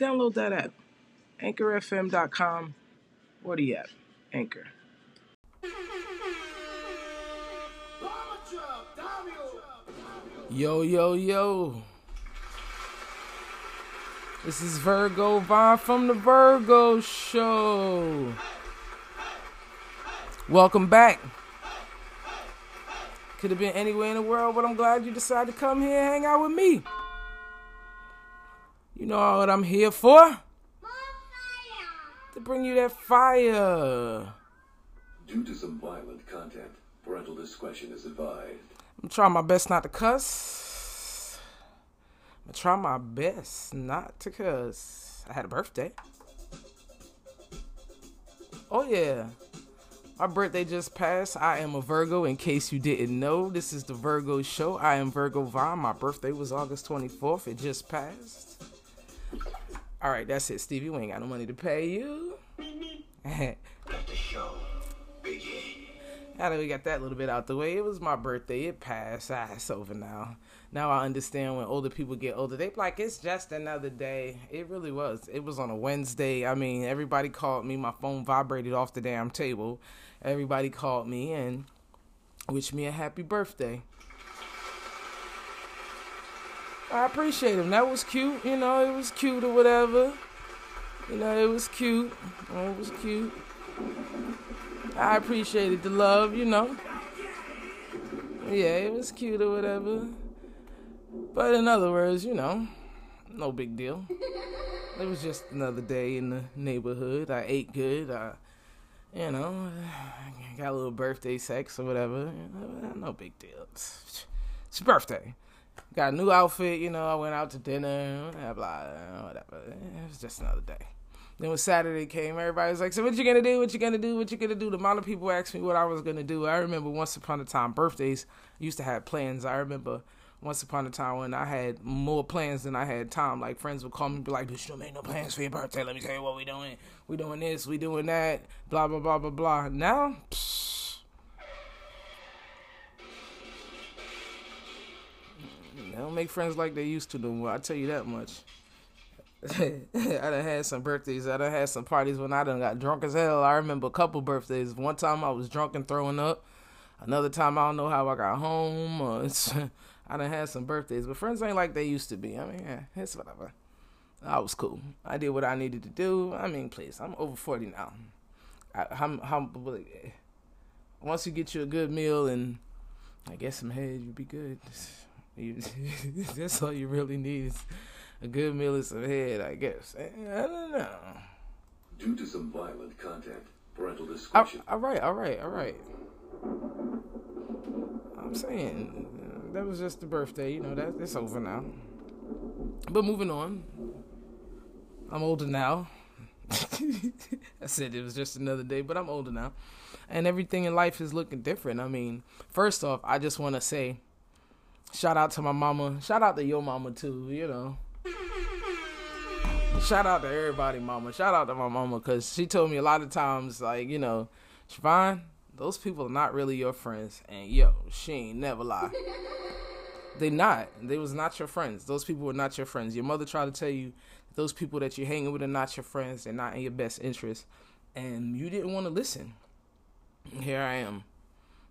Download that app. AnchorFM.com or the app. Anchor. Yo, yo, yo. This is Virgo Vaughn from the Virgo Show. Welcome back. Could have been anywhere in the world, but I'm glad you decided to come here and hang out with me. You know what I'm here for? To bring you that fire. Due to some violent content, parental discretion is advised. I'm trying my best not to cuss. I'm trying my best not to cuss. I had a birthday. Oh, yeah. My birthday just passed. I am a Virgo, in case you didn't know. This is the Virgo Show. I am Virgo Vaughn. My birthday was August 24th. It just passed. All right, that's it, Stevie. We ain't got no money to pay you. Let the show begin. Now that we got that little bit out the way, it was my birthday. It passed. Ah, it's over now. Now I understand when older people get older, they like, it's just another day. It really was. It was on a Wednesday. I mean, everybody called me. My phone vibrated off the damn table. Everybody called me and wished me a happy birthday. I appreciate him. That was cute. You know, it was cute or whatever. You know, it was cute. Oh, it was cute. I appreciated the love, you know. Yeah, it was cute or whatever. But in other words, you know, no big deal. It was just another day in the neighborhood. I ate good. I, you know, got a little birthday sex or whatever. No big deal. It's, it's birthday. Got a new outfit, you know. I went out to dinner, blah, blah, whatever. It was just another day. Then when Saturday came, everybody was like, "So what you gonna do? What you gonna do? What you gonna do?" The amount of people asked me what I was gonna do. I remember once upon a time, birthdays used to have plans. I remember once upon a time when I had more plans than I had time. Like friends would call me, and be like, "Bitch, you made no plans for your birthday. Let me tell you what we doing. We doing this. We doing that. Blah blah blah blah blah." Now. Psh, don't make friends like they used to no more. I tell you that much. I done had some birthdays. I done had some parties when I done got drunk as hell. I remember a couple birthdays. One time I was drunk and throwing up. Another time I don't know how I got home. Uh, I done had some birthdays, but friends ain't like they used to be. I mean, yeah, it's whatever. I was cool. I did what I needed to do. I mean, please, I'm over forty now. I, how, how, once you get you a good meal and I guess some head, you'll be good. You, that's all you really need is a good meal and some head, I guess. I don't know. Due to some violent content, parental discretion. all right, all right, all right. I'm saying uh, that was just the birthday, you know. That it's over now. But moving on. I'm older now. I said it was just another day, but I'm older now, and everything in life is looking different. I mean, first off, I just want to say, shout out to my mama. Shout out to your mama too. You know. Shout out to everybody, mama. Shout out to my mama because she told me a lot of times, like you know, Schavonne, those people are not really your friends, and yo, she ain't never lie. They not. They was not your friends. Those people were not your friends. Your mother tried to tell you those people that you're hanging with are not your friends. They're not in your best interest, and you didn't want to listen. Here I am,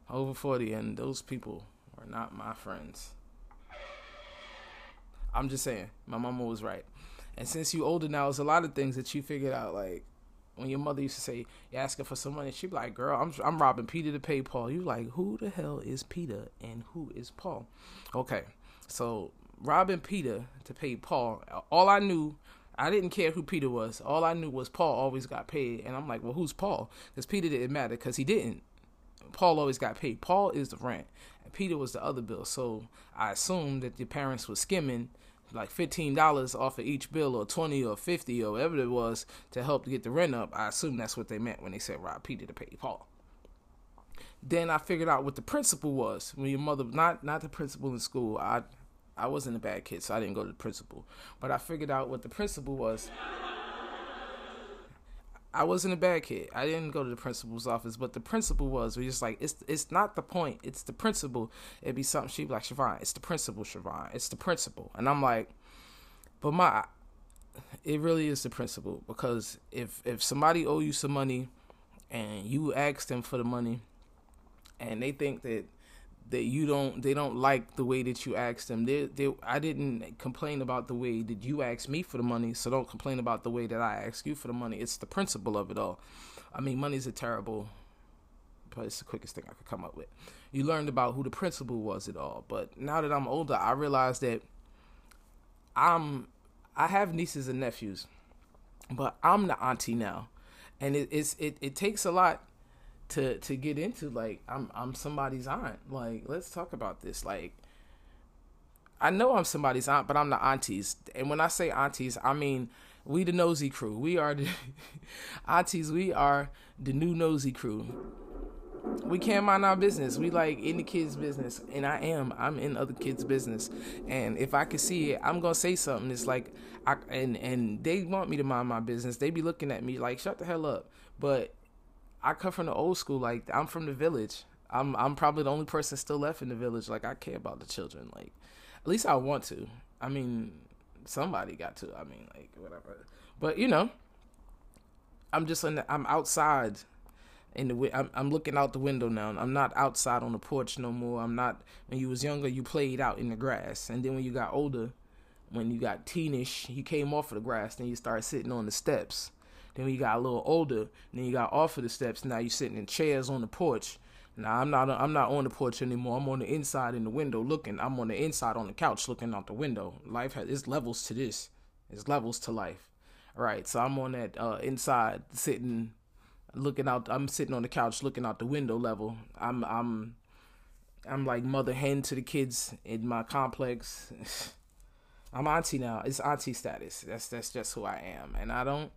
over forty, and those people are not my friends. I'm just saying, my mama was right. And since you older now, there's a lot of things that you figured out. Like when your mother used to say, "You asking for some money," she'd be like, "Girl, I'm I'm robbing Peter to pay Paul." You're like, who the hell is Peter and who is Paul? Okay, so robbing Peter to pay Paul. All I knew, I didn't care who Peter was. All I knew was Paul always got paid, and I'm like, well, who's Paul? Because Peter didn't matter because he didn't. Paul always got paid. Paul is the rent, Peter was the other bill. So I assumed that your parents were skimming like fifteen dollars off of each bill, or twenty, or fifty, or whatever it was to help to get the rent up. I assume that's what they meant when they said rob Peter to pay Paul. Then I figured out what the principal was. When your mother, not not the principal in school, I I wasn't a bad kid, so I didn't go to the principal. But I figured out what the principal was. I wasn't a bad kid. I didn't go to the principal's office, but the principal was. We just like it's it's not the point. It's the principle. It'd be something she'd be like, Schavonne, it's the principle, Schavonne. It's the principle. And I'm like, but my it really is the principle because if if somebody owe you some money and you ask them for the money and they think that that you don't they don't like the way that you ask them. They, they I didn't complain about the way that you asked me for the money, so don't complain about the way that I ask you for the money. It's the principle of it all. I mean, money's a terrible but it's the quickest thing I could come up with. You learned about who the principal was at all. But now that I'm older, I realize that I'm I have nieces and nephews, but I'm the auntie now. And it, it's it, it takes a lot to to get into like I'm I'm somebody's aunt. Like let's talk about this. Like I know I'm somebody's aunt, but I'm the aunties. And when I say aunties, I mean we the nosy crew. We are the aunties. We are the new nosy crew. We can't mind our business. We like in the kids' business, and I am. I'm in other kids' business, and if I can see it, I'm gonna say something. It's like, I and and they want me to mind my business. They be looking at me like, shut the hell up. But I come from the old school. Like I'm from the village. I'm I'm probably the only person still left in the village. Like I care about the children. Like at least I want to. I mean, somebody got to. I mean, like whatever. But you know, I'm just in. The, I'm outside. In the I'm I'm looking out the window now. I'm not outside on the porch no more. I'm not. When you was younger, you played out in the grass, and then when you got older, when you got teenish, you came off of the grass. Then you started sitting on the steps then when you got a little older, then you got off of the steps. Now you're sitting in chairs on the porch. Now I'm not I'm not on the porch anymore. I'm on the inside in the window looking. I'm on the inside on the couch looking out the window. Life has its levels to this. It's levels to life. Right. So I'm on that uh, inside sitting looking out I'm sitting on the couch looking out the window level. I'm I'm I'm like mother hen to the kids in my complex. I'm auntie now. It's auntie status. That's that's just who I am. And I don't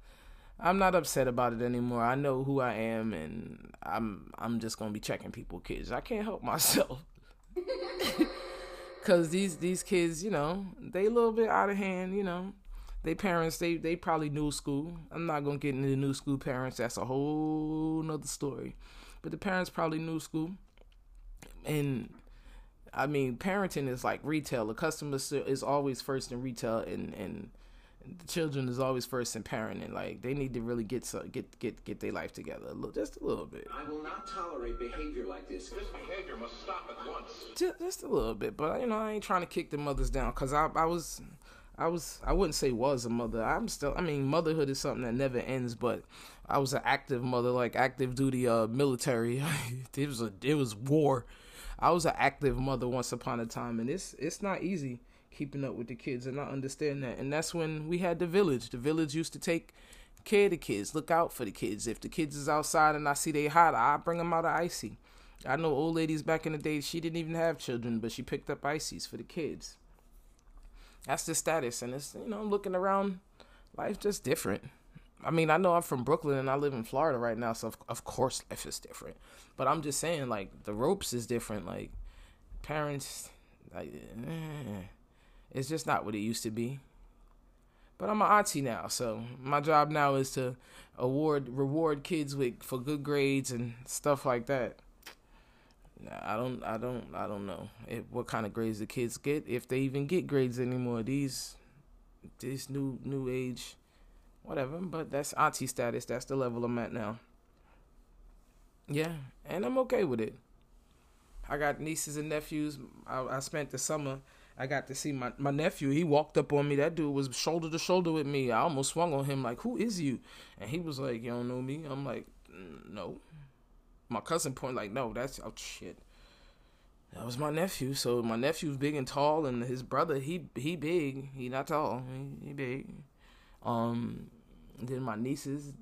I'm not upset about it anymore. I know who I am, and I'm I'm just gonna be checking people kids. I can't help myself. Cause these these kids, you know, they a little bit out of hand. You know, they parents they they probably new school. I'm not gonna get into the new school parents. That's a whole nother story. But the parents probably new school, and I mean, parenting is like retail. The customer is always first in retail, and and the children is always first in parenting. Like they need to really get so, get get get their life together, a little, just a little bit. I will not tolerate behavior like this. This behavior must stop at once. Just, just a little bit, but you know I ain't trying to kick the mothers down because I I was. I was I wouldn't say was a mother. I'm still I mean motherhood is something that never ends, but I was an active mother, like active duty uh military. it was a it was war. I was an active mother once upon a time and it's it's not easy keeping up with the kids and not understand that. And that's when we had the village. The village used to take care of the kids, look out for the kids. If the kids is outside and I see they hot, I bring them out of icy. I know old ladies back in the day, she didn't even have children, but she picked up ices for the kids. That's the status, and it's you know looking around, life just different. I mean, I know I'm from Brooklyn and I live in Florida right now, so of, of course life is different. But I'm just saying, like the ropes is different. Like parents, like. Eh it's just not what it used to be. But I'm an auntie now, so my job now is to award reward kids with for good grades and stuff like that. I don't, I don't, I don't know if, what kind of grades the kids get, if they even get grades anymore. These, this new new age, whatever. But that's auntie status. That's the level I'm at now. Yeah, and I'm okay with it. I got nieces and nephews. I, I spent the summer I got to see my, my nephew. He walked up on me. That dude was shoulder to shoulder with me. I almost swung on him like, "Who is you?" And he was like, "You don't know me." I'm like, "No." My cousin point like, "No, that's oh shit." That was my nephew. So my nephew's big and tall, and his brother he he big. He not tall. He, he big. Um, then my nieces,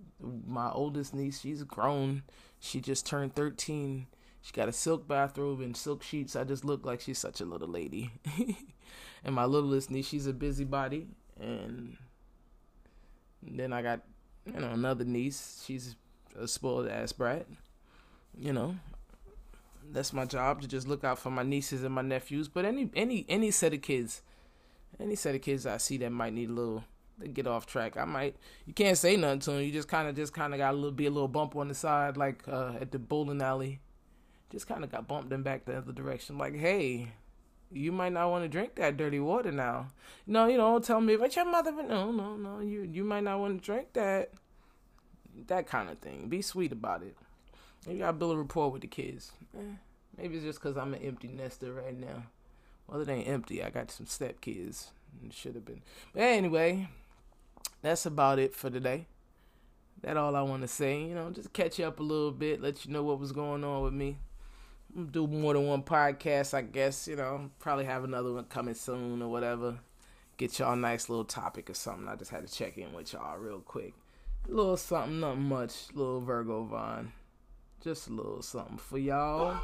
my oldest niece, she's grown. She just turned thirteen She got a silk bathrobe and silk sheets. I just look like she's such a little lady. and my littlest niece, she's a busybody. And then I got, you know, another niece. She's a spoiled ass brat. You know, that's my job to just look out for my nieces and my nephews. But any any any set of kids, any set of kids I see that might need a little to get off track, I might. You can't say nothing to them. You just kind of just kind of got a little be a little bump on the side, like uh, at the bowling alley. Just kind of got bumped them back the other direction. Like, hey, you might not want to drink that dirty water now. No, you know, tell me, about your mother, no, no, no, you you might not want to drink that. That kind of thing. Be sweet about it. Maybe I build a rapport with the kids. Eh, maybe it's just because I'm an empty nester right now. Well, it ain't empty. I got some step kids. It should have been. But anyway, that's about it for today. That all I want to say. You know, just catch you up a little bit, let you know what was going on with me. Do more than one podcast, I guess. You know, probably have another one coming soon or whatever. Get y'all a nice little topic or something. I just had to check in with y'all real quick. A little something, not much. Little Virgo Vaughn. Just a little something for y'all.